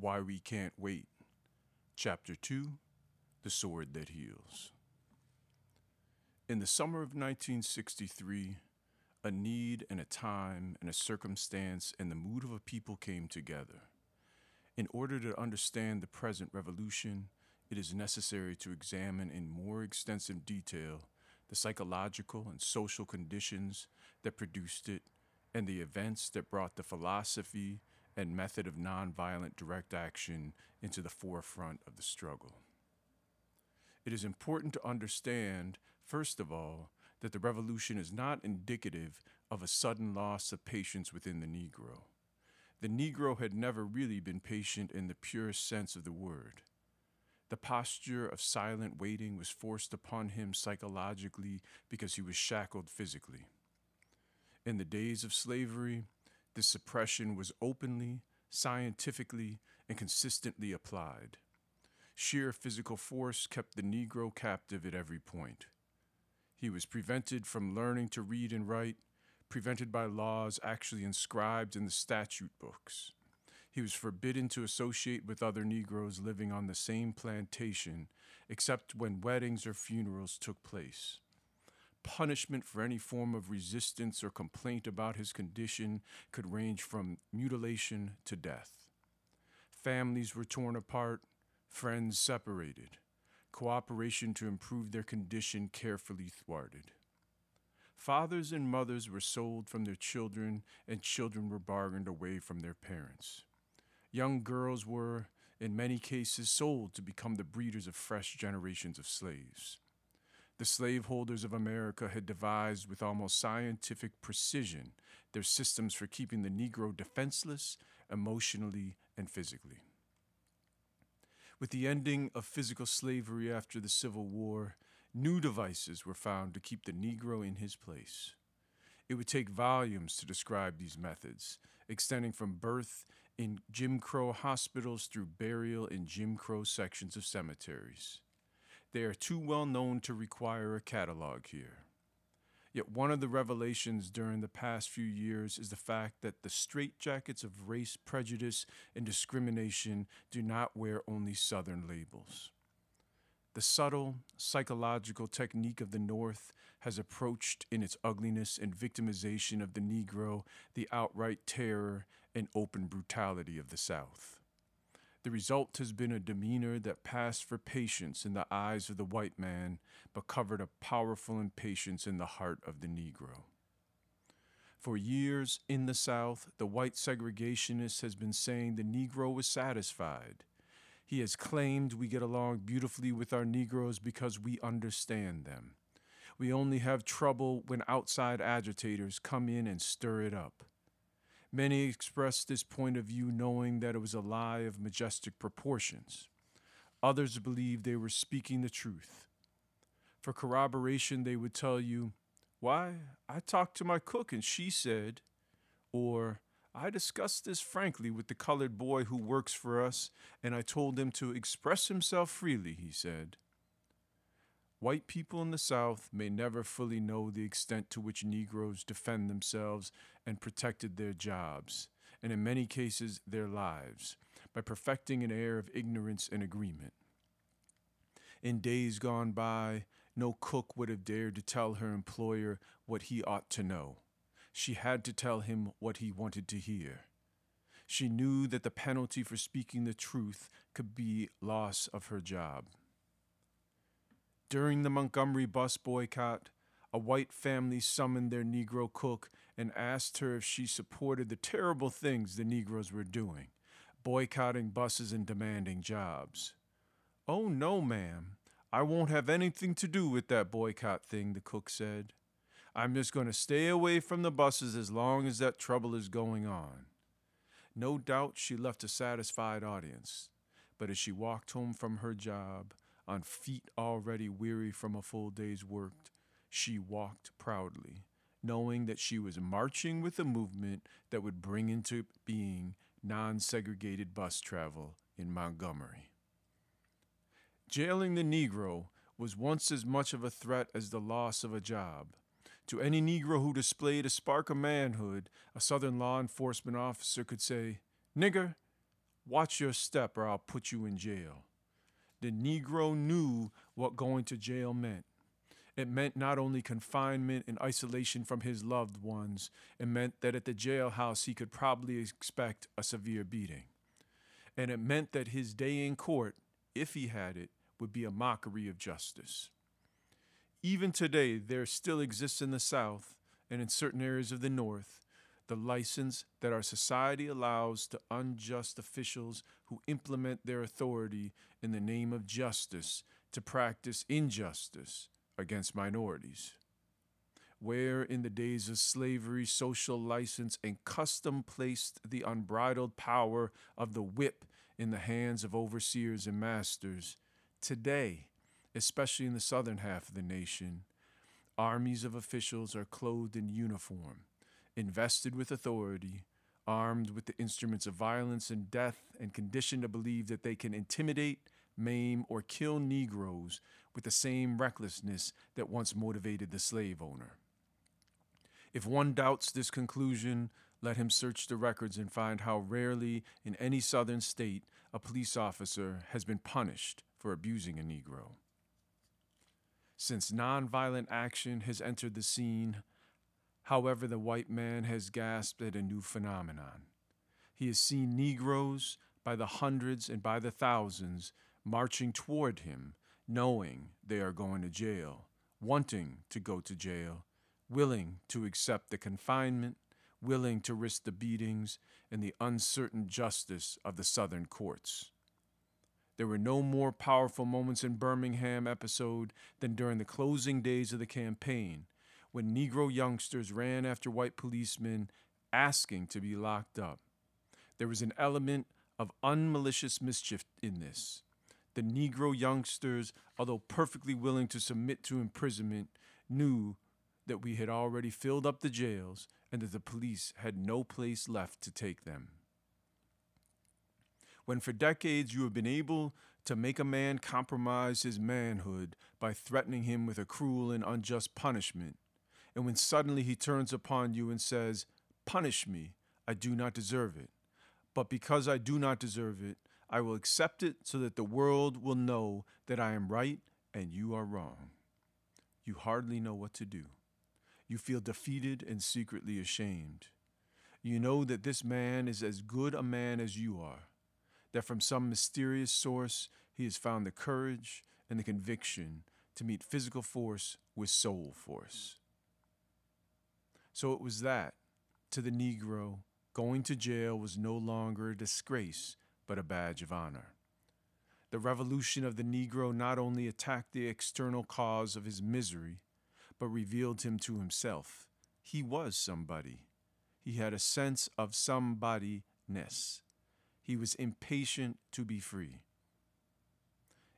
Why We Can't Wait, Chapter 2 The Sword That Heals. In the summer of 1963, a need and a time and a circumstance and the mood of a people came together. In order to understand the present revolution, it is necessary to examine in more extensive detail the psychological and social conditions that produced it and the events that brought the philosophy and method of nonviolent direct action into the forefront of the struggle. It is important to understand, first of all, that the revolution is not indicative of a sudden loss of patience within the Negro. The Negro had never really been patient in the purest sense of the word. The posture of silent waiting was forced upon him psychologically because he was shackled physically. In the days of slavery, this suppression was openly, scientifically, and consistently applied. Sheer physical force kept the Negro captive at every point. He was prevented from learning to read and write, prevented by laws actually inscribed in the statute books. He was forbidden to associate with other Negroes living on the same plantation, except when weddings or funerals took place. Punishment for any form of resistance or complaint about his condition could range from mutilation to death. Families were torn apart, friends separated, cooperation to improve their condition carefully thwarted. Fathers and mothers were sold from their children, and children were bargained away from their parents. Young girls were, in many cases, sold to become the breeders of fresh generations of slaves. The slaveholders of America had devised with almost scientific precision their systems for keeping the Negro defenseless emotionally and physically. With the ending of physical slavery after the Civil War, new devices were found to keep the Negro in his place. It would take volumes to describe these methods, extending from birth in Jim Crow hospitals through burial in Jim Crow sections of cemeteries. They are too well known to require a catalog here. Yet one of the revelations during the past few years is the fact that the straitjackets of race prejudice and discrimination do not wear only Southern labels. The subtle psychological technique of the North has approached in its ugliness and victimization of the Negro the outright terror and open brutality of the South. The result has been a demeanor that passed for patience in the eyes of the white man, but covered a powerful impatience in the heart of the Negro. For years in the South, the white segregationist has been saying the Negro was satisfied. He has claimed we get along beautifully with our Negroes because we understand them. We only have trouble when outside agitators come in and stir it up. Many expressed this point of view knowing that it was a lie of majestic proportions. Others believed they were speaking the truth. For corroboration, they would tell you, Why, I talked to my cook and she said, or I discussed this frankly with the colored boy who works for us, and I told him to express himself freely, he said. White people in the South may never fully know the extent to which Negroes defend themselves and protected their jobs, and in many cases their lives, by perfecting an air of ignorance and agreement. In days gone by, no cook would have dared to tell her employer what he ought to know. She had to tell him what he wanted to hear. She knew that the penalty for speaking the truth could be loss of her job. During the Montgomery bus boycott, a white family summoned their Negro cook and asked her if she supported the terrible things the Negroes were doing, boycotting buses and demanding jobs. Oh, no, ma'am. I won't have anything to do with that boycott thing, the cook said. I'm just going to stay away from the buses as long as that trouble is going on. No doubt she left a satisfied audience, but as she walked home from her job, on feet already weary from a full day's work, she walked proudly, knowing that she was marching with a movement that would bring into being non segregated bus travel in Montgomery. Jailing the Negro was once as much of a threat as the loss of a job. To any Negro who displayed a spark of manhood, a Southern law enforcement officer could say, Nigger, Watch your step or I'll put you in jail. The Negro knew what going to jail meant. It meant not only confinement and isolation from his loved ones, it meant that at the jailhouse he could probably expect a severe beating. And it meant that his day in court, if he had it, would be a mockery of justice. Even today, there still exists in the South and in certain areas of the North the license that our society allows to unjust officials who implement their authority in the name of justice to practice injustice against minorities. Where in the days of slavery, social license and custom placed the unbridled power of the whip in the hands of overseers and masters, today, especially in the southern half of the nation, armies of officials are clothed in uniform, invested with authority, armed with the instruments of violence and death, and conditioned to believe that they can intimidate, maim, or kill Negroes with the same recklessness that once motivated the slave owner. If one doubts this conclusion, let him search the records and find how rarely in any southern state a police officer has been punished for abusing a Negro. Since nonviolent action has entered the scene, however, the white man has gasped at a new phenomenon. He has seen Negroes by the hundreds and by the thousands marching toward him knowing they are going to jail, wanting to go to jail, willing to accept the confinement, willing to risk the beatings and the uncertain justice of the Southern courts. There were no more powerful moments in Birmingham episode than during the closing days of the campaign, when Negro youngsters ran after white policemen asking to be locked up. There was an element of unmalicious mischief in this the Negro youngsters, although perfectly willing to submit to imprisonment, knew that we had already filled up the jails and that the police had no place left to take them. When for decades you have been able to make a man compromise his manhood by threatening him with a cruel and unjust punishment, and when suddenly he turns upon you and says, Punish me, I do not deserve it. But because I do not deserve it, I will accept it so that the world will know that I am right and you are wrong. You hardly know what to do. You feel defeated and secretly ashamed. You know that this man is as good a man as you are, that from some mysterious source he has found the courage and the conviction to meet physical force with soul force. So it was that, to the Negro, going to jail was no longer a disgrace but a badge of honor. The revolution of the Negro not only attacked the external cause of his misery, but revealed him to himself. He was somebody. He had a sense of somebodyness. He was impatient to be free.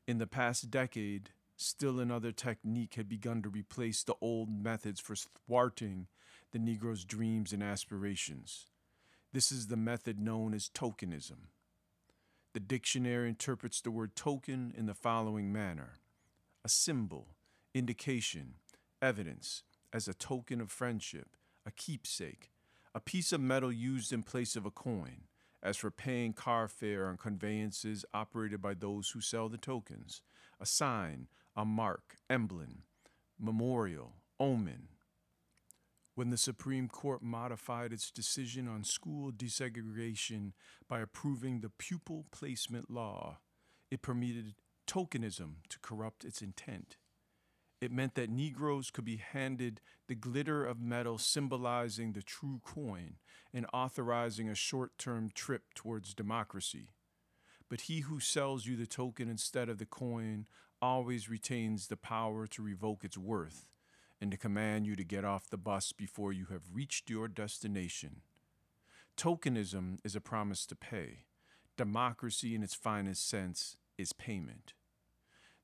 In the past decade, still another technique had begun to replace the old methods for thwarting the Negro's dreams and aspirations. This is the method known as tokenism. The dictionary interprets the word token in the following manner a symbol, indication, evidence, as a token of friendship, a keepsake, a piece of metal used in place of a coin, as for paying car fare on conveyances operated by those who sell the tokens, a sign, a mark, emblem, memorial, omen, when the Supreme Court modified its decision on school desegregation by approving the pupil placement law, it permitted tokenism to corrupt its intent. It meant that Negroes could be handed the glitter of metal symbolizing the true coin and authorizing a short term trip towards democracy. But he who sells you the token instead of the coin always retains the power to revoke its worth and to command you to get off the bus before you have reached your destination. Tokenism is a promise to pay. Democracy, in its finest sense, is payment.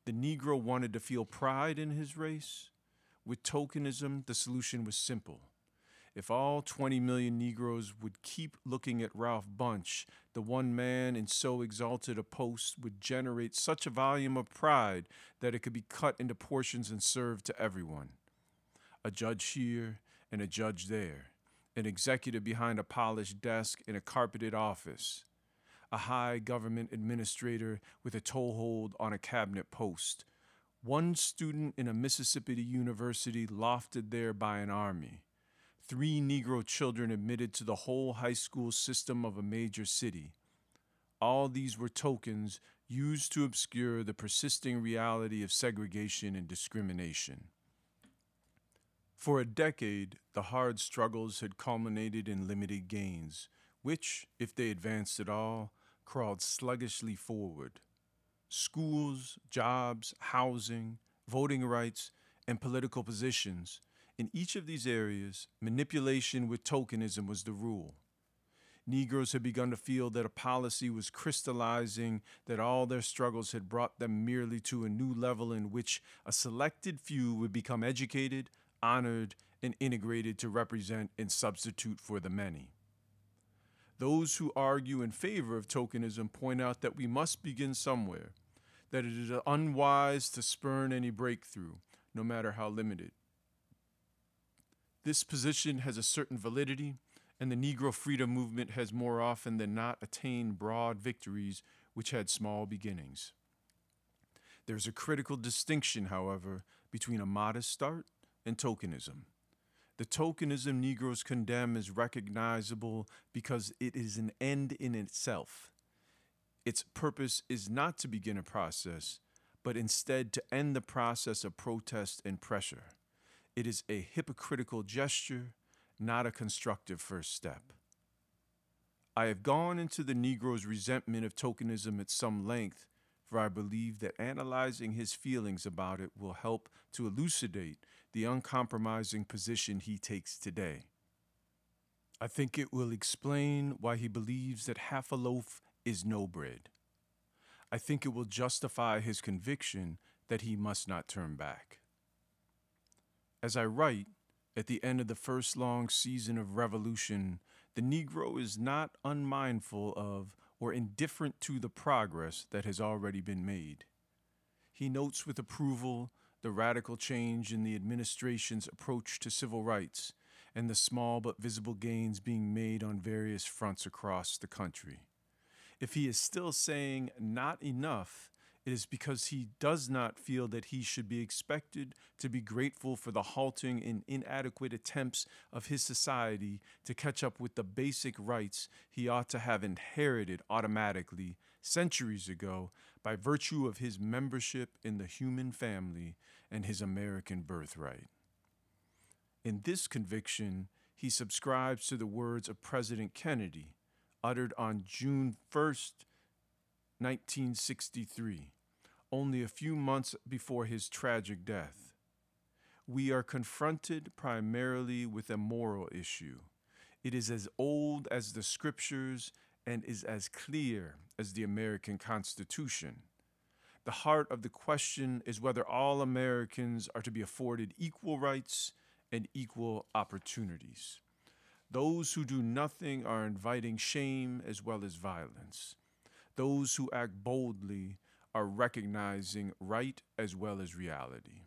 The Negro wanted to feel pride in his race. With tokenism, the solution was simple. If all 20 million Negroes would keep looking at Ralph Bunche, the one man in so exalted a post would generate such a volume of pride that it could be cut into portions and served to everyone a judge here and a judge there, an executive behind a polished desk in a carpeted office, a high government administrator with a toehold on a cabinet post, one student in a Mississippi university lofted there by an army, three Negro children admitted to the whole high school system of a major city. All these were tokens used to obscure the persisting reality of segregation and discrimination. For a decade, the hard struggles had culminated in limited gains, which, if they advanced at all, crawled sluggishly forward. Schools, jobs, housing, voting rights, and political positions. In each of these areas, manipulation with tokenism was the rule. Negroes had begun to feel that a policy was crystallizing, that all their struggles had brought them merely to a new level in which a selected few would become educated, honored, and integrated to represent and substitute for the many. Those who argue in favor of tokenism point out that we must begin somewhere, that it is unwise to spurn any breakthrough, no matter how limited. This position has a certain validity, and the Negro freedom movement has more often than not attained broad victories which had small beginnings. There's a critical distinction, however, between a modest start and tokenism. The tokenism Negroes condemn is recognizable because it is an end in itself. Its purpose is not to begin a process, but instead to end the process of protest and pressure. It is a hypocritical gesture, not a constructive first step. I have gone into the Negro's resentment of tokenism at some length, for I believe that analyzing his feelings about it will help to elucidate the uncompromising position he takes today. I think it will explain why he believes that half a loaf is no bread. I think it will justify his conviction that he must not turn back. As I write, at the end of the first long season of revolution, the Negro is not unmindful of or indifferent to the progress that has already been made. He notes with approval the radical change in the administration's approach to civil rights, and the small but visible gains being made on various fronts across the country. If he is still saying not enough, it is because he does not feel that he should be expected to be grateful for the halting and inadequate attempts of his society to catch up with the basic rights he ought to have inherited automatically centuries ago by virtue of his membership in the human family and his American birthright. In this conviction, he subscribes to the words of President Kennedy, uttered on June 1st, 1963, only a few months before his tragic death. We are confronted primarily with a moral issue. It is as old as the scriptures and is as clear as the American Constitution. The heart of the question is whether all Americans are to be afforded equal rights and equal opportunities. Those who do nothing are inviting shame as well as violence. Those who act boldly are recognizing right as well as reality.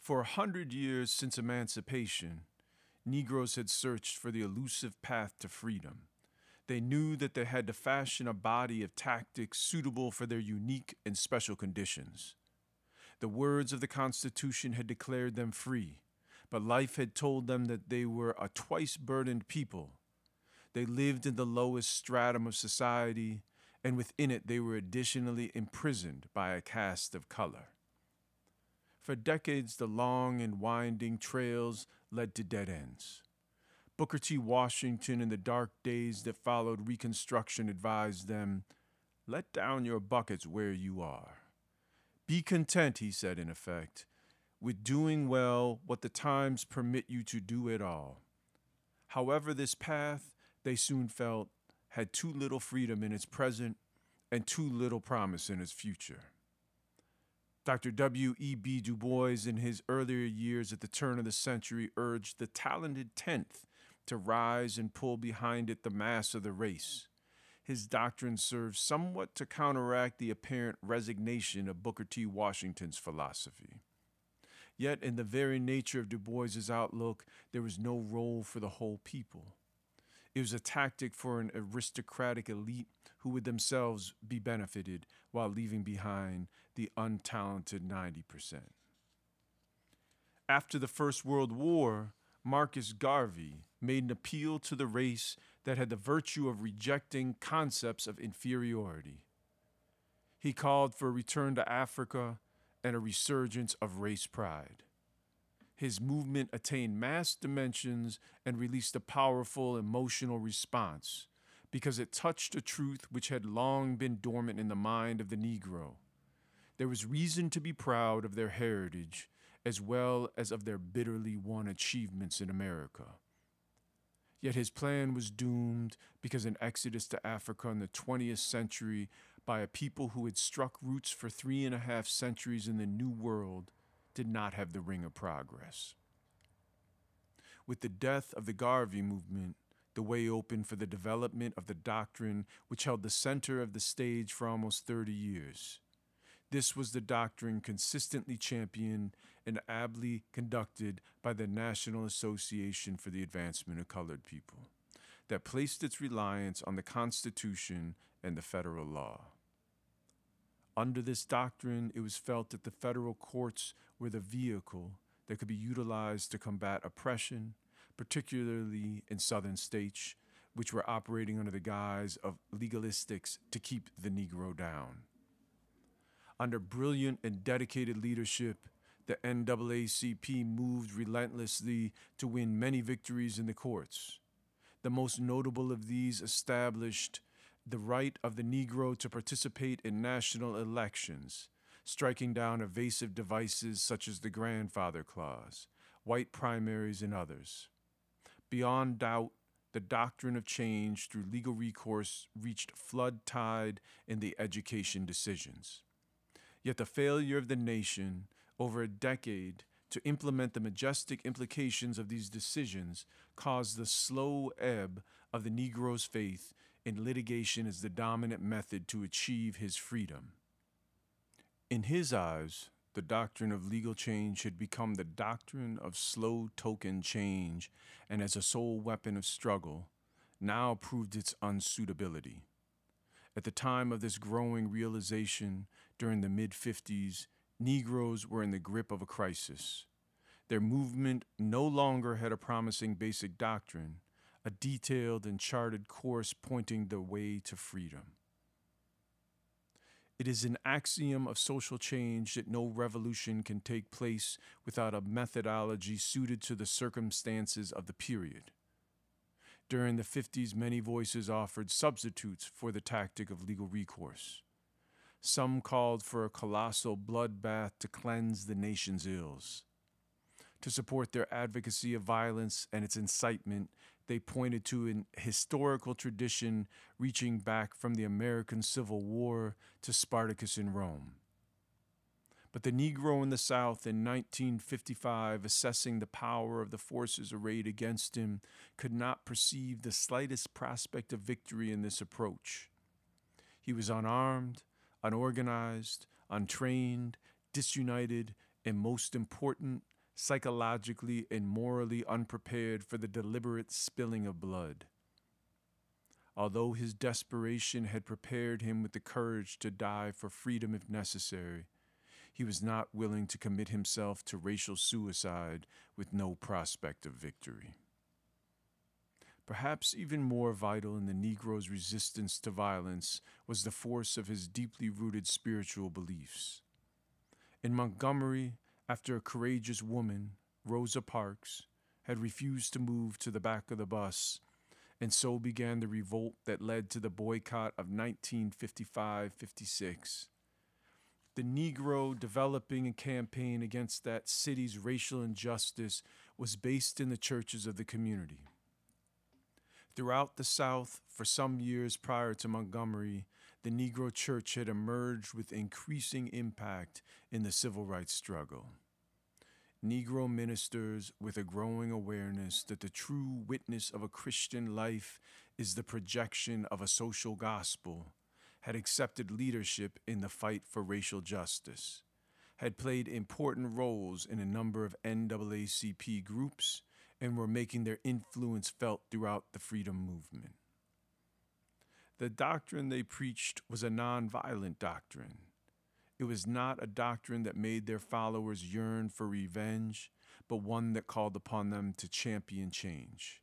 For a hundred years since emancipation, Negroes had searched for the elusive path to freedom. They knew that they had to fashion a body of tactics suitable for their unique and special conditions. The words of the Constitution had declared them free, but life had told them that they were a twice burdened people. They lived in the lowest stratum of society, and within it they were additionally imprisoned by a caste of color. For decades, the long and winding trails led to dead ends. Booker T. Washington, in the dark days that followed Reconstruction, advised them let down your buckets where you are. Be content, he said, in effect, with doing well what the times permit you to do at all. However, this path, they soon felt, had too little freedom in its present and too little promise in its future. Dr. W.E.B. Du Bois, in his earlier years at the turn of the century, urged the talented tenth to rise and pull behind it the mass of the race. His doctrine serves somewhat to counteract the apparent resignation of Booker T. Washington's philosophy. Yet, in the very nature of Du Bois's outlook, there was no role for the whole people. It was a tactic for an aristocratic elite who would themselves be benefited while leaving behind the untalented 90%. After the First World War, Marcus Garvey made an appeal to the race that had the virtue of rejecting concepts of inferiority. He called for a return to Africa and a resurgence of race pride. His movement attained mass dimensions and released a powerful emotional response because it touched a truth which had long been dormant in the mind of the Negro. There was reason to be proud of their heritage as well as of their bitterly won achievements in America. Yet his plan was doomed because an exodus to Africa in the 20th century by a people who had struck roots for three and a half centuries in the New World did not have the ring of progress. With the death of the Garvey movement, the way opened for the development of the doctrine which held the center of the stage for almost 30 years. This was the doctrine consistently championed and ably conducted by the National Association for the Advancement of Colored People, that placed its reliance on the Constitution and the federal law. Under this doctrine, it was felt that the federal courts were the vehicle that could be utilized to combat oppression, particularly in southern states, which were operating under the guise of legalistics to keep the Negro down. Under brilliant and dedicated leadership, the NAACP moved relentlessly to win many victories in the courts. The most notable of these established the right of the Negro to participate in national elections, striking down evasive devices such as the grandfather clause, white primaries, and others. Beyond doubt, the doctrine of change through legal recourse reached flood tide in the education decisions. Yet the failure of the nation over a decade to implement the majestic implications of these decisions caused the slow ebb of the Negro's faith in litigation as the dominant method to achieve his freedom. In his eyes, the doctrine of legal change had become the doctrine of slow token change, and as a sole weapon of struggle, now proved its unsuitability. At the time of this growing realization, during the mid 50s, Negroes were in the grip of a crisis. Their movement no longer had a promising basic doctrine, a detailed and charted course pointing the way to freedom. It is an axiom of social change that no revolution can take place without a methodology suited to the circumstances of the period. During the 50s, many voices offered substitutes for the tactic of legal recourse. Some called for a colossal bloodbath to cleanse the nation's ills. To support their advocacy of violence and its incitement, they pointed to an historical tradition reaching back from the American Civil War to Spartacus in Rome. But the Negro in the South in 1955, assessing the power of the forces arrayed against him, could not perceive the slightest prospect of victory in this approach. He was unarmed, unorganized, untrained, disunited, and most important, psychologically and morally unprepared for the deliberate spilling of blood. Although his desperation had prepared him with the courage to die for freedom if necessary, he was not willing to commit himself to racial suicide with no prospect of victory. Perhaps even more vital in the Negro's resistance to violence was the force of his deeply rooted spiritual beliefs. In Montgomery, after a courageous woman, Rosa Parks, had refused to move to the back of the bus, and so began the revolt that led to the boycott of 1955 56. The Negro developing a campaign against that city's racial injustice was based in the churches of the community. Throughout the South, for some years prior to Montgomery, the Negro Church had emerged with increasing impact in the civil rights struggle. Negro ministers, with a growing awareness that the true witness of a Christian life is the projection of a social gospel, had accepted leadership in the fight for racial justice, had played important roles in a number of NAACP groups, and were making their influence felt throughout the freedom movement. The doctrine they preached was a nonviolent doctrine. It was not a doctrine that made their followers yearn for revenge, but one that called upon them to champion change.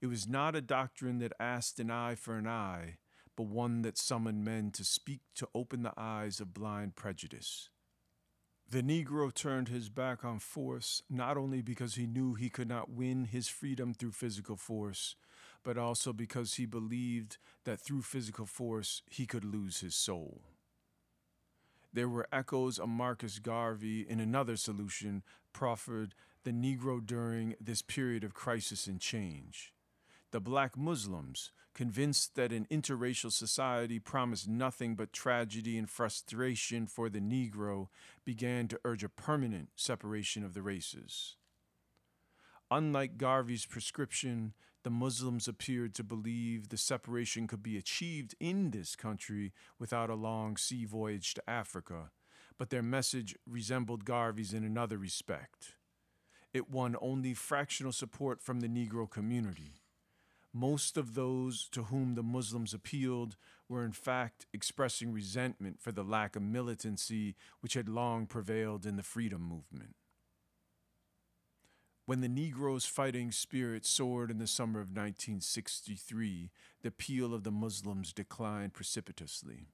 It was not a doctrine that asked an eye for an eye, but one that summoned men to speak to open the eyes of blind prejudice. The Negro turned his back on force not only because he knew he could not win his freedom through physical force, but also because he believed that through physical force he could lose his soul. There were echoes of Marcus Garvey in another solution proffered the Negro during this period of crisis and change. The black Muslims, convinced that an interracial society promised nothing but tragedy and frustration for the Negro, began to urge a permanent separation of the races. Unlike Garvey's prescription, the Muslims appeared to believe the separation could be achieved in this country without a long sea voyage to Africa, but their message resembled Garvey's in another respect. It won only fractional support from the Negro community. Most of those to whom the Muslims appealed were in fact expressing resentment for the lack of militancy which had long prevailed in the freedom movement. When the Negro's fighting spirit soared in the summer of 1963, the appeal of the Muslims declined precipitously.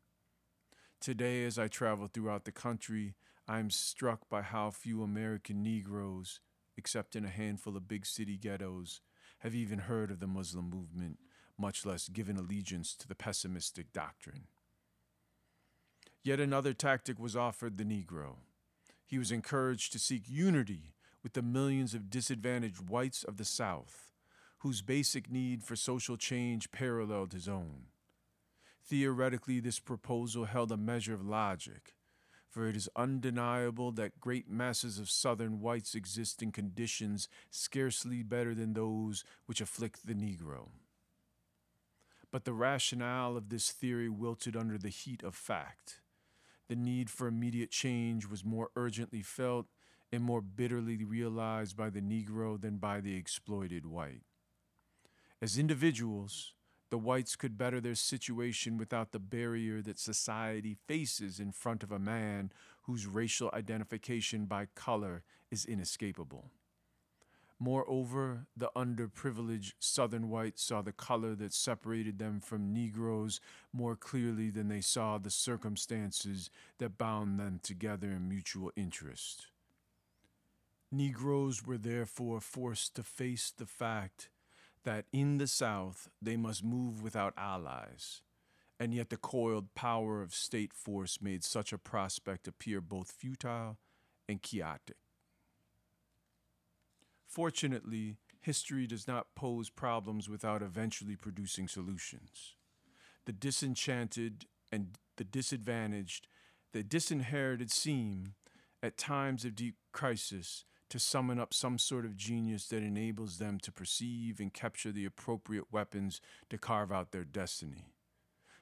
Today, as I travel throughout the country, I am struck by how few American Negroes, except in a handful of big city ghettos, have even heard of the Muslim movement, much less given allegiance to the pessimistic doctrine. Yet another tactic was offered the Negro. He was encouraged to seek unity with the millions of disadvantaged whites of the South, whose basic need for social change paralleled his own. Theoretically, this proposal held a measure of logic, for it is undeniable that great masses of Southern whites exist in conditions scarcely better than those which afflict the Negro. But the rationale of this theory wilted under the heat of fact. The need for immediate change was more urgently felt and more bitterly realized by the Negro than by the exploited white. As individuals, the whites could better their situation without the barrier that society faces in front of a man whose racial identification by color is inescapable. Moreover, the underprivileged Southern whites saw the color that separated them from Negroes more clearly than they saw the circumstances that bound them together in mutual interest. Negroes were therefore forced to face the fact that in the South they must move without allies, and yet the coiled power of state force made such a prospect appear both futile and chaotic. Fortunately, history does not pose problems without eventually producing solutions. The disenchanted and the disadvantaged, the disinherited seem, at times of deep crisis, to summon up some sort of genius that enables them to perceive and capture the appropriate weapons to carve out their destiny.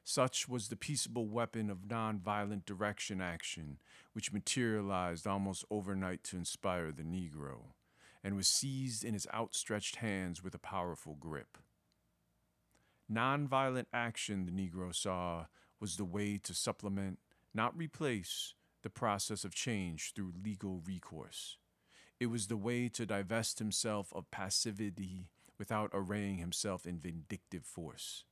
Such was the peaceable weapon of nonviolent direction action, which materialized almost overnight to inspire the Negro, and was seized in his outstretched hands with a powerful grip. Nonviolent action, the Negro saw, was the way to supplement, not replace, the process of change through legal recourse. It was the way to divest himself of passivity without arraying himself in vindictive force.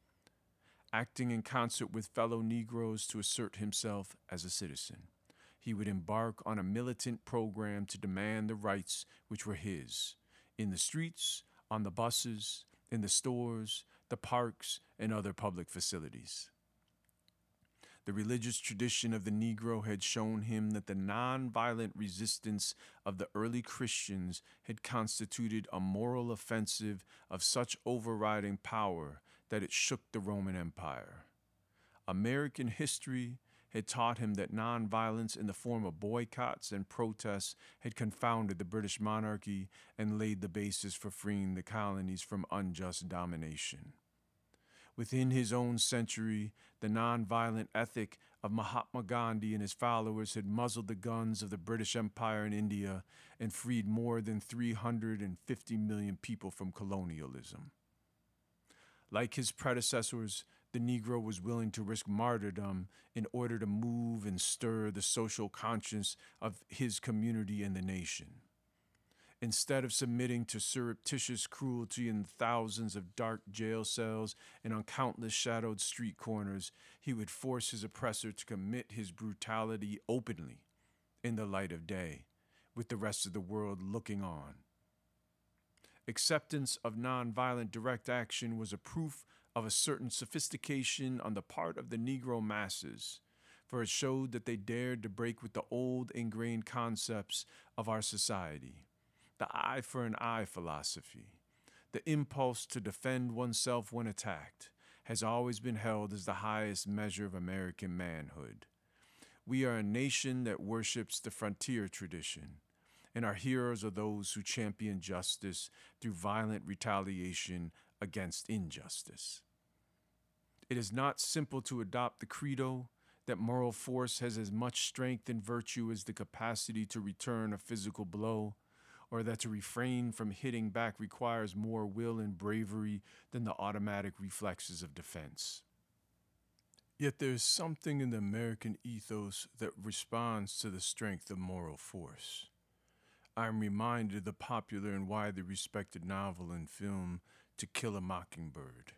Acting in concert with fellow Negroes to assert himself as a citizen, he would embark on a militant program to demand the rights which were his in the streets, on the buses, in the stores, the parks, and other public facilities. The religious tradition of the Negro had shown him that the nonviolent resistance of the early Christians had constituted a moral offensive of such overriding power that it shook the Roman Empire. American history had taught him that nonviolence in the form of boycotts and protests had confounded the British monarchy and laid the basis for freeing the colonies from unjust domination. Within his own century, the nonviolent ethic of Mahatma Gandhi and his followers had muzzled the guns of the British Empire in India and freed more than 350 million people from colonialism. Like his predecessors, the Negro was willing to risk martyrdom in order to move and stir the social conscience of his community and the nation. Instead of submitting to surreptitious cruelty in thousands of dark jail cells and on countless shadowed street corners, he would force his oppressor to commit his brutality openly in the light of day, with the rest of the world looking on. Acceptance of nonviolent direct action was a proof of a certain sophistication on the part of the Negro masses, for it showed that they dared to break with the old ingrained concepts of our society the eye for an eye philosophy, the impulse to defend oneself when attacked, has always been held as the highest measure of American manhood. We are a nation that worships the frontier tradition, and our heroes are those who champion justice through violent retaliation against injustice. It is not simple to adopt the credo that moral force has as much strength and virtue as the capacity to return a physical blow or that to refrain from hitting back requires more will and bravery than the automatic reflexes of defense. Yet there is something in the American ethos that responds to the strength of moral force. I am reminded of the popular and widely respected novel and film To Kill a Mockingbird.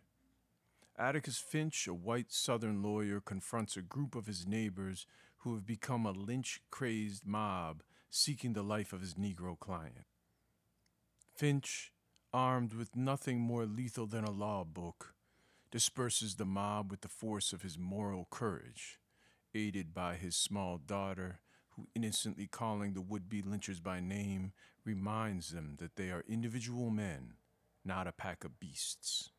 Atticus Finch, a white Southern lawyer, confronts a group of his neighbors who have become a lynch crazed mob seeking the life of his Negro client. Finch, armed with nothing more lethal than a law book, disperses the mob with the force of his moral courage, aided by his small daughter, who, innocently calling the would be lynchers by name, reminds them that they are individual men, not a pack of beasts.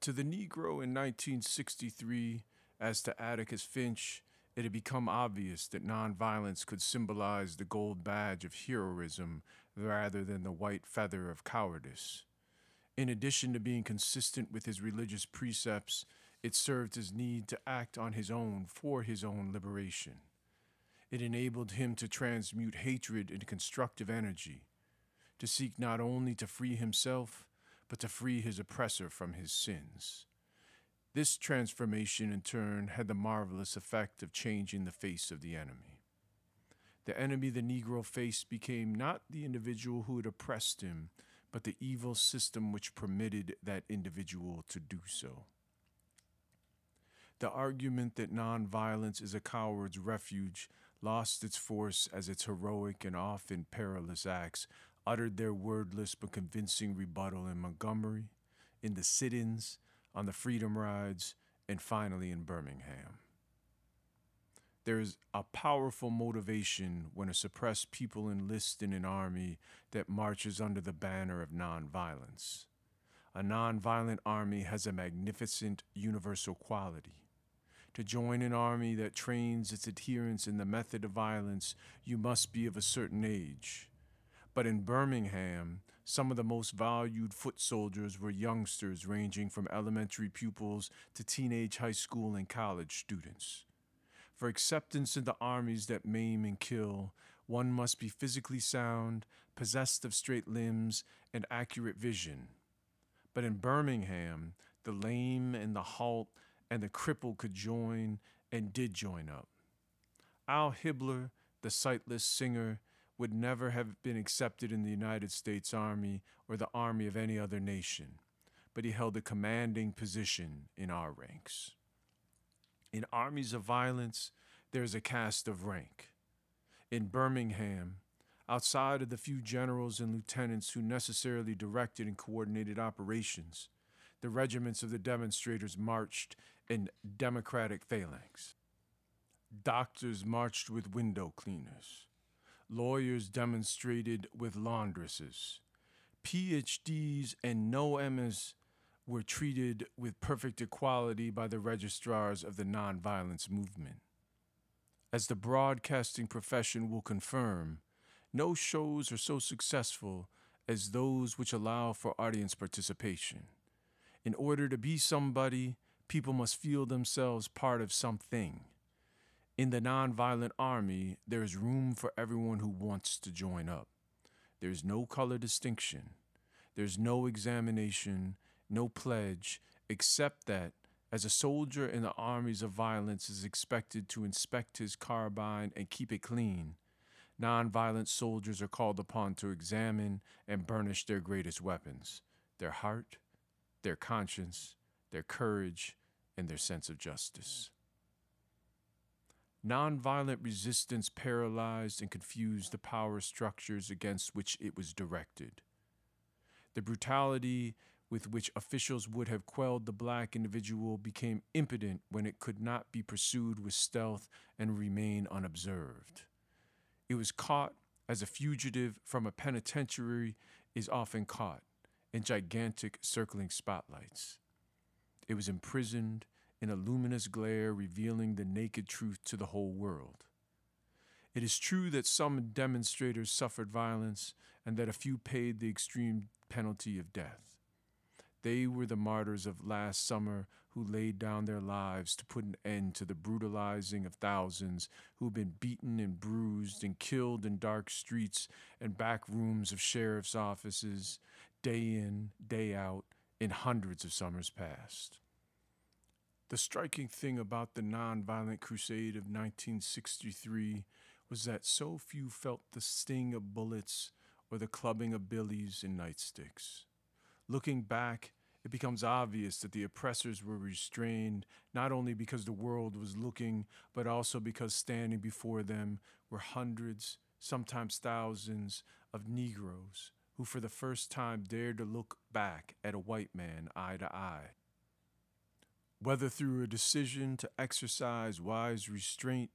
To the Negro in 1963, as to Atticus Finch, it had become obvious that nonviolence could symbolize the gold badge of heroism rather than the white feather of cowardice. In addition to being consistent with his religious precepts, it served his need to act on his own for his own liberation. It enabled him to transmute hatred into constructive energy, to seek not only to free himself, but to free his oppressor from his sins. This transformation, in turn, had the marvelous effect of changing the face of the enemy. The enemy the Negro faced became not the individual who had oppressed him, but the evil system which permitted that individual to do so. The argument that nonviolence is a coward's refuge lost its force as its heroic and often perilous acts uttered their wordless but convincing rebuttal in Montgomery, in the sit ins, on the Freedom Rides, and finally in Birmingham. There is a powerful motivation when a suppressed people enlist in an army that marches under the banner of nonviolence. A nonviolent army has a magnificent universal quality. To join an army that trains its adherents in the method of violence, you must be of a certain age. But in Birmingham, some of the most valued foot soldiers were youngsters ranging from elementary pupils to teenage high school and college students. For acceptance in the armies that maim and kill, one must be physically sound, possessed of straight limbs, and accurate vision. But in Birmingham, the lame and the halt and the cripple could join and did join up. Al Hibbler, the sightless singer, would never have been accepted in the United States Army or the Army of any other nation, but he held a commanding position in our ranks. In armies of violence, there is a caste of rank. In Birmingham, outside of the few generals and lieutenants who necessarily directed and coordinated operations, the regiments of the demonstrators marched in democratic phalanx. Doctors marched with window cleaners. Lawyers demonstrated with laundresses. PhDs and no MS were treated with perfect equality by the registrars of the nonviolence movement. As the broadcasting profession will confirm, no shows are so successful as those which allow for audience participation. In order to be somebody, people must feel themselves part of something. In the nonviolent army, there is room for everyone who wants to join up. There's no color distinction. There's no examination, no pledge, except that as a soldier in the armies of violence is expected to inspect his carbine and keep it clean, nonviolent soldiers are called upon to examine and burnish their greatest weapons their heart, their conscience, their courage, and their sense of justice. Nonviolent resistance paralyzed and confused the power structures against which it was directed. The brutality with which officials would have quelled the black individual became impotent when it could not be pursued with stealth and remain unobserved. It was caught as a fugitive from a penitentiary is often caught in gigantic circling spotlights. It was imprisoned in a luminous glare revealing the naked truth to the whole world. It is true that some demonstrators suffered violence and that a few paid the extreme penalty of death. They were the martyrs of last summer who laid down their lives to put an end to the brutalizing of thousands who've been beaten and bruised and killed in dark streets and back rooms of sheriff's offices, day in, day out, in hundreds of summers past. The striking thing about the nonviolent crusade of 1963 was that so few felt the sting of bullets or the clubbing of billies and nightsticks. Looking back, it becomes obvious that the oppressors were restrained not only because the world was looking, but also because standing before them were hundreds, sometimes thousands, of Negroes who for the first time dared to look back at a white man eye to eye. Whether through a decision to exercise wise restraint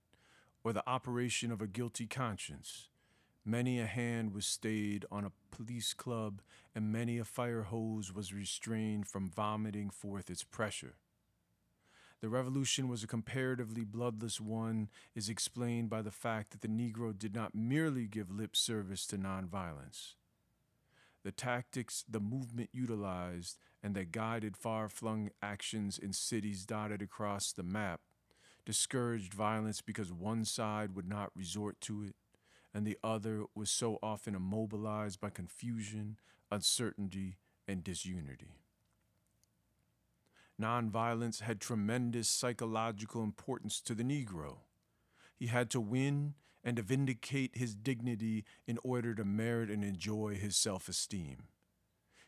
or the operation of a guilty conscience, many a hand was stayed on a police club and many a fire hose was restrained from vomiting forth its pressure. The revolution was a comparatively bloodless one, is explained by the fact that the Negro did not merely give lip service to nonviolence the tactics the movement utilized and that guided far flung actions in cities dotted across the map discouraged violence because one side would not resort to it and the other was so often immobilized by confusion, uncertainty, and disunity. Nonviolence had tremendous psychological importance to the Negro. He had to win and to vindicate his dignity in order to merit and enjoy his self esteem.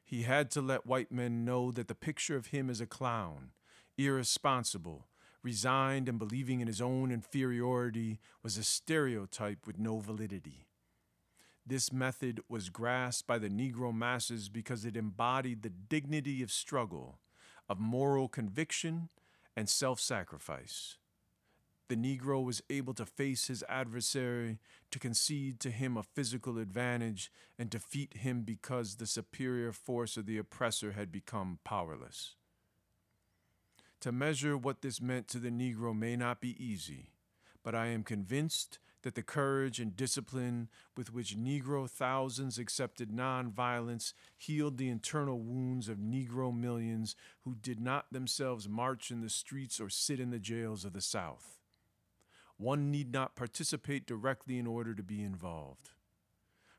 He had to let white men know that the picture of him as a clown, irresponsible, resigned, and believing in his own inferiority was a stereotype with no validity. This method was grasped by the Negro masses because it embodied the dignity of struggle, of moral conviction, and self sacrifice the Negro was able to face his adversary, to concede to him a physical advantage, and defeat him because the superior force of the oppressor had become powerless. To measure what this meant to the Negro may not be easy, but I am convinced that the courage and discipline with which Negro thousands accepted nonviolence healed the internal wounds of Negro millions who did not themselves march in the streets or sit in the jails of the South. One need not participate directly in order to be involved.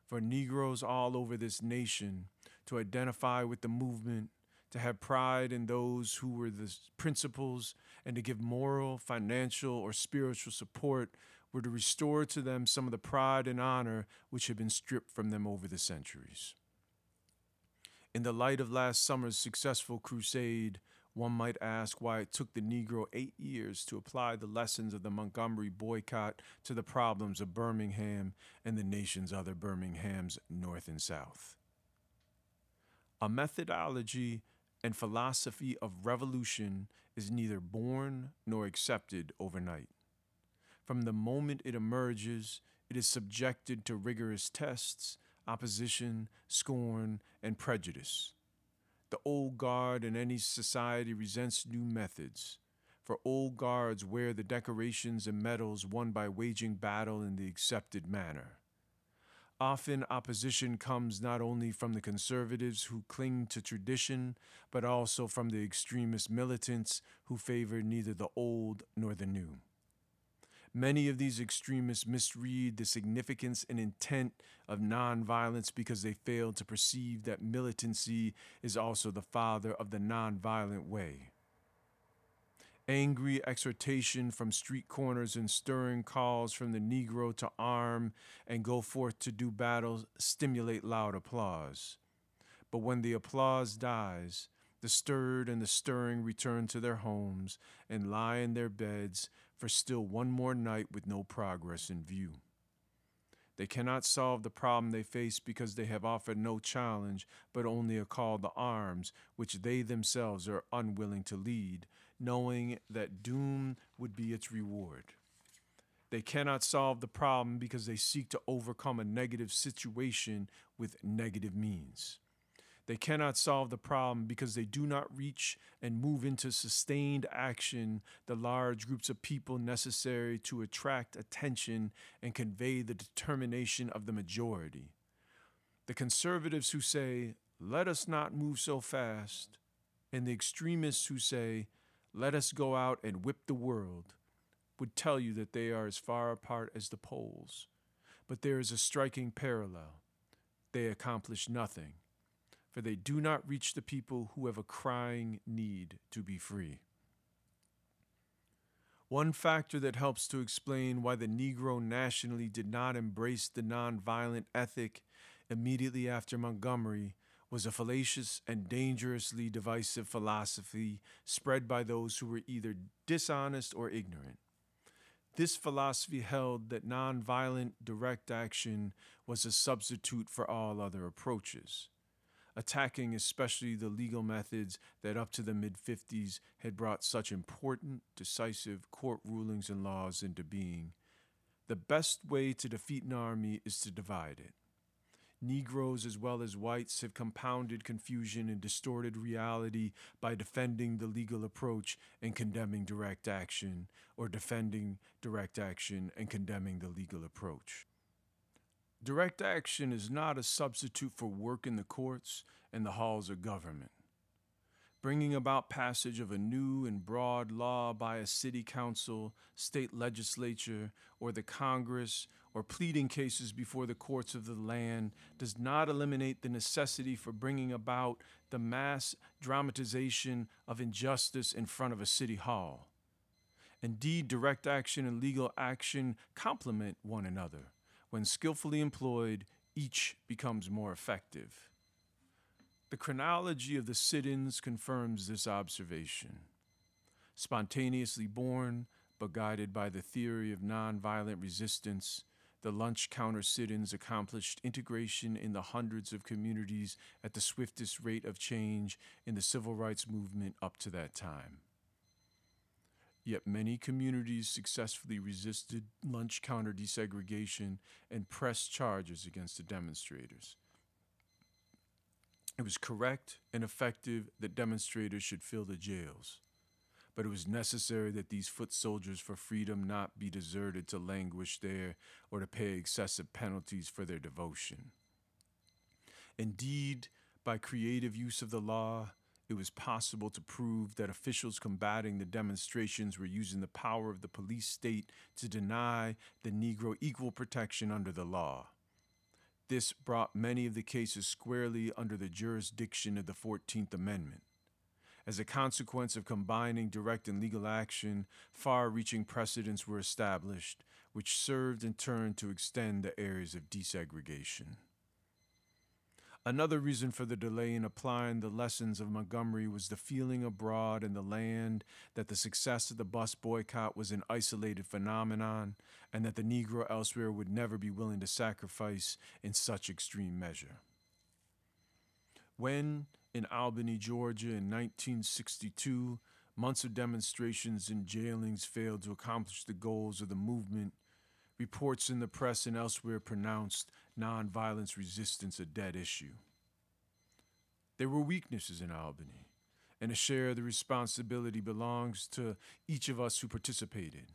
For Negroes all over this nation to identify with the movement, to have pride in those who were the principals, and to give moral, financial, or spiritual support were to restore to them some of the pride and honor which had been stripped from them over the centuries. In the light of last summer's successful crusade, one might ask why it took the Negro eight years to apply the lessons of the Montgomery boycott to the problems of Birmingham and the nation's other Birminghams, North and South. A methodology and philosophy of revolution is neither born nor accepted overnight. From the moment it emerges, it is subjected to rigorous tests, opposition, scorn, and prejudice. The old guard in any society resents new methods, for old guards wear the decorations and medals won by waging battle in the accepted manner. Often, opposition comes not only from the conservatives who cling to tradition, but also from the extremist militants who favor neither the old nor the new. Many of these extremists misread the significance and intent of nonviolence because they fail to perceive that militancy is also the father of the nonviolent way. Angry exhortation from street corners and stirring calls from the Negro to arm and go forth to do battle stimulate loud applause. But when the applause dies, the stirred and the stirring return to their homes and lie in their beds for still one more night with no progress in view. They cannot solve the problem they face because they have offered no challenge, but only a call to arms, which they themselves are unwilling to lead, knowing that doom would be its reward. They cannot solve the problem because they seek to overcome a negative situation with negative means. They cannot solve the problem because they do not reach and move into sustained action the large groups of people necessary to attract attention and convey the determination of the majority. The conservatives who say, let us not move so fast, and the extremists who say, let us go out and whip the world, would tell you that they are as far apart as the poles. But there is a striking parallel. They accomplish nothing for they do not reach the people who have a crying need to be free. One factor that helps to explain why the Negro nationally did not embrace the nonviolent ethic immediately after Montgomery was a fallacious and dangerously divisive philosophy spread by those who were either dishonest or ignorant. This philosophy held that nonviolent direct action was a substitute for all other approaches attacking especially the legal methods that up to the mid 50s had brought such important, decisive court rulings and laws into being. The best way to defeat an army is to divide it. Negroes as well as whites have compounded confusion and distorted reality by defending the legal approach and condemning direct action, or defending direct action and condemning the legal approach. Direct action is not a substitute for work in the courts and the halls of government. Bringing about passage of a new and broad law by a city council, state legislature, or the Congress, or pleading cases before the courts of the land does not eliminate the necessity for bringing about the mass dramatization of injustice in front of a city hall. Indeed, direct action and legal action complement one another. When skillfully employed, each becomes more effective. The chronology of the sit ins confirms this observation. Spontaneously born, but guided by the theory of nonviolent resistance, the lunch counter sit ins accomplished integration in the hundreds of communities at the swiftest rate of change in the civil rights movement up to that time. Yet many communities successfully resisted lunch counter desegregation and pressed charges against the demonstrators. It was correct and effective that demonstrators should fill the jails, but it was necessary that these foot soldiers for freedom not be deserted to languish there or to pay excessive penalties for their devotion. Indeed, by creative use of the law, it was possible to prove that officials combating the demonstrations were using the power of the police state to deny the Negro equal protection under the law. This brought many of the cases squarely under the jurisdiction of the 14th Amendment. As a consequence of combining direct and legal action, far reaching precedents were established, which served in turn to extend the areas of desegregation. Another reason for the delay in applying the lessons of Montgomery was the feeling abroad in the land that the success of the bus boycott was an isolated phenomenon and that the Negro elsewhere would never be willing to sacrifice in such extreme measure. When, in Albany, Georgia, in 1962, months of demonstrations and jailings failed to accomplish the goals of the movement, reports in the press and elsewhere pronounced nonviolence resistance a dead issue. There were weaknesses in Albany, and a share of the responsibility belongs to each of us who participated.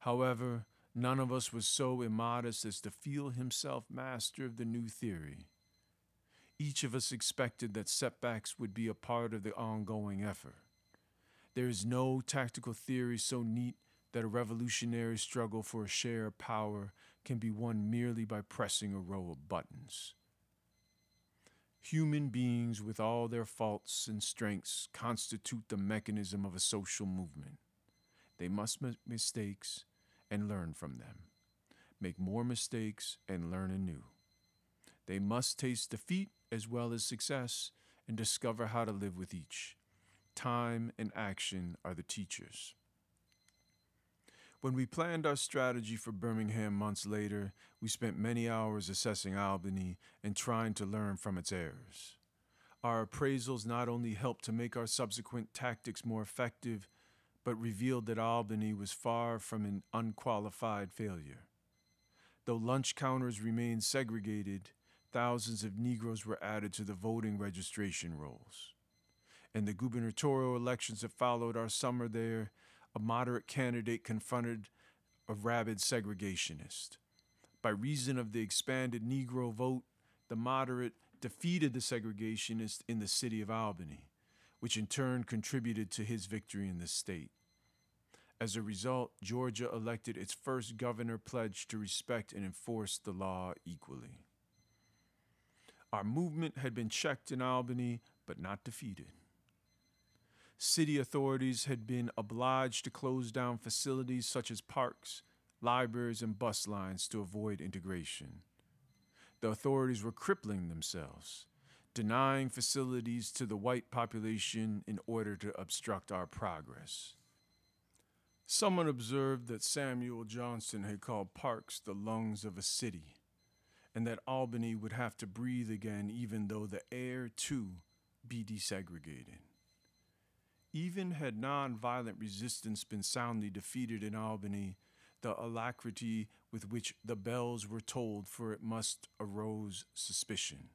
However, None of us was so immodest as to feel himself master of the new theory. Each of us expected that setbacks would be a part of the ongoing effort. There is no tactical theory so neat that a revolutionary struggle for a share of power can be won merely by pressing a row of buttons. Human beings, with all their faults and strengths, constitute the mechanism of a social movement. They must make mistakes and learn from them, make more mistakes and learn anew. They must taste defeat as well as success and discover how to live with each. Time and action are the teachers. When we planned our strategy for Birmingham months later, we spent many hours assessing Albany and trying to learn from its errors. Our appraisals not only helped to make our subsequent tactics more effective, but revealed that Albany was far from an unqualified failure. Though lunch counters remained segregated, thousands of Negroes were added to the voting registration rolls. In the gubernatorial elections that followed our summer there, a moderate candidate confronted a rabid segregationist. By reason of the expanded Negro vote, the moderate defeated the segregationist in the city of Albany, which in turn contributed to his victory in the state. As a result, Georgia elected its first governor pledged to respect and enforce the law equally. Our movement had been checked in Albany, but not defeated city authorities had been obliged to close down facilities such as parks, libraries, and bus lines to avoid integration. The authorities were crippling themselves, denying facilities to the white population in order to obstruct our progress. Someone observed that Samuel Johnson had called parks the lungs of a city, and that Albany would have to breathe again even though the air, too, be desegregated. Even had nonviolent resistance been soundly defeated in Albany, the alacrity with which the bells were tolled for it must arose suspicion.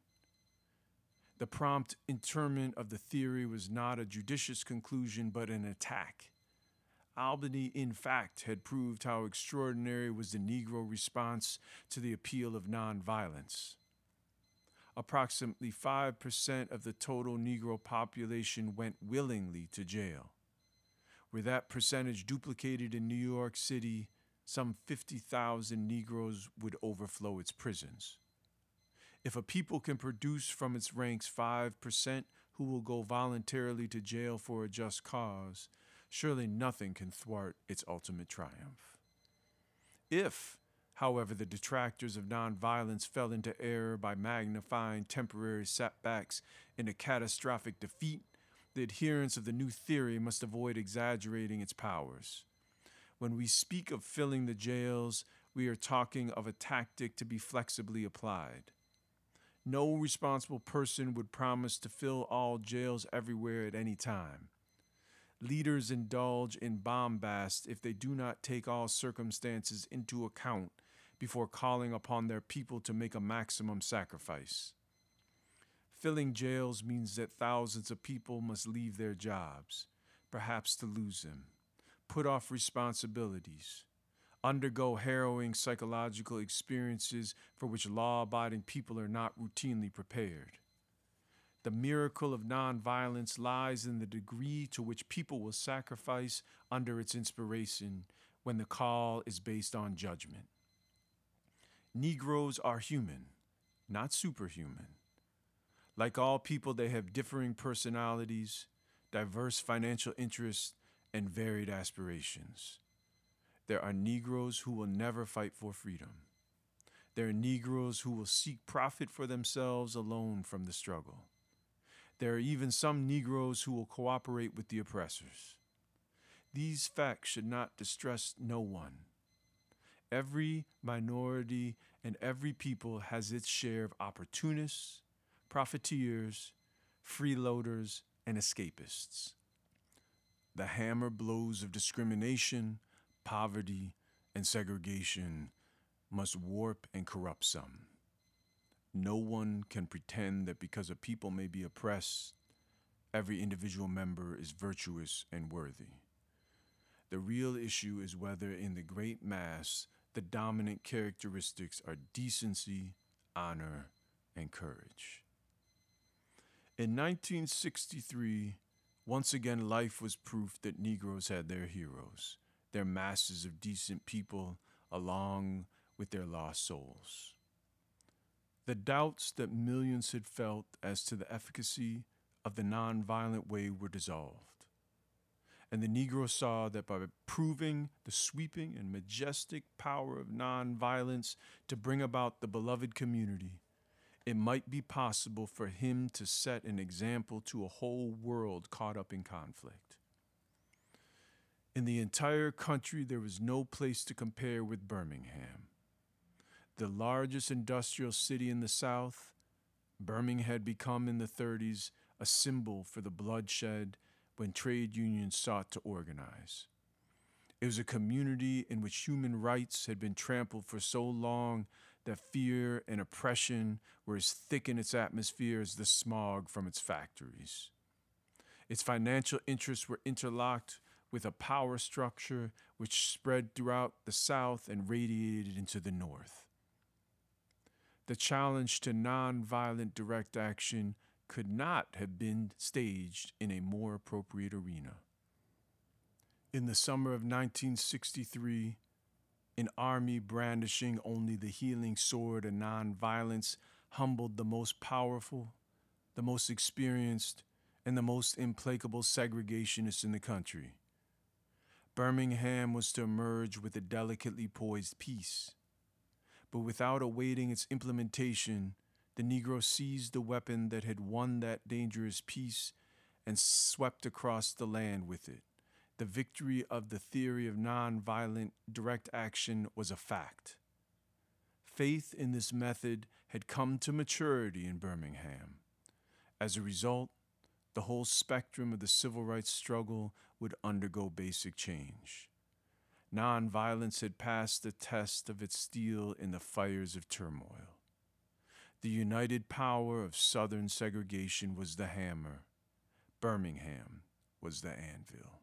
The prompt interment of the theory was not a judicious conclusion, but an attack. Albany, in fact, had proved how extraordinary was the Negro response to the appeal of nonviolence approximately 5% of the total Negro population went willingly to jail. Were that percentage duplicated in New York City, some 50,000 Negroes would overflow its prisons. If a people can produce from its ranks 5% who will go voluntarily to jail for a just cause, surely nothing can thwart its ultimate triumph. If, However, the detractors of nonviolence fell into error by magnifying temporary setbacks into catastrophic defeat. The adherents of the new theory must avoid exaggerating its powers. When we speak of filling the jails, we are talking of a tactic to be flexibly applied. No responsible person would promise to fill all jails everywhere at any time. Leaders indulge in bombast if they do not take all circumstances into account before calling upon their people to make a maximum sacrifice. Filling jails means that thousands of people must leave their jobs, perhaps to lose them, put off responsibilities, undergo harrowing psychological experiences for which law abiding people are not routinely prepared. The miracle of nonviolence lies in the degree to which people will sacrifice under its inspiration when the call is based on judgment. Negroes are human, not superhuman. Like all people, they have differing personalities, diverse financial interests, and varied aspirations. There are Negroes who will never fight for freedom. There are Negroes who will seek profit for themselves alone from the struggle. There are even some Negroes who will cooperate with the oppressors. These facts should not distress no one Every minority and every people has its share of opportunists, profiteers, freeloaders, and escapists. The hammer blows of discrimination, poverty, and segregation must warp and corrupt some. No one can pretend that because a people may be oppressed, every individual member is virtuous and worthy. The real issue is whether, in the great mass, the dominant characteristics are decency, honor, and courage. In 1963, once again, life was proof that Negroes had their heroes, their masses of decent people, along with their lost souls. The doubts that millions had felt as to the efficacy of the nonviolent way were dissolved. And the Negro saw that by proving the sweeping and majestic power of nonviolence to bring about the beloved community, it might be possible for him to set an example to a whole world caught up in conflict. In the entire country, there was no place to compare with Birmingham. The largest industrial city in the South, Birmingham had become in the 30s a symbol for the bloodshed when trade unions sought to organize. It was a community in which human rights had been trampled for so long that fear and oppression were as thick in its atmosphere as the smog from its factories. Its financial interests were interlocked with a power structure which spread throughout the South and radiated into the North. The challenge to nonviolent direct action could not have been staged in a more appropriate arena. In the summer of 1963, an army brandishing only the healing sword of nonviolence humbled the most powerful, the most experienced, and the most implacable segregationists in the country. Birmingham was to emerge with a delicately poised peace. But without awaiting its implementation, the Negro seized the weapon that had won that dangerous peace and swept across the land with it. The victory of the theory of nonviolent direct action was a fact. Faith in this method had come to maturity in Birmingham. As a result, the whole spectrum of the civil rights struggle would undergo basic change. Nonviolence had passed the test of its steel in the fires of turmoil. The united power of Southern segregation was the hammer. Birmingham was the anvil.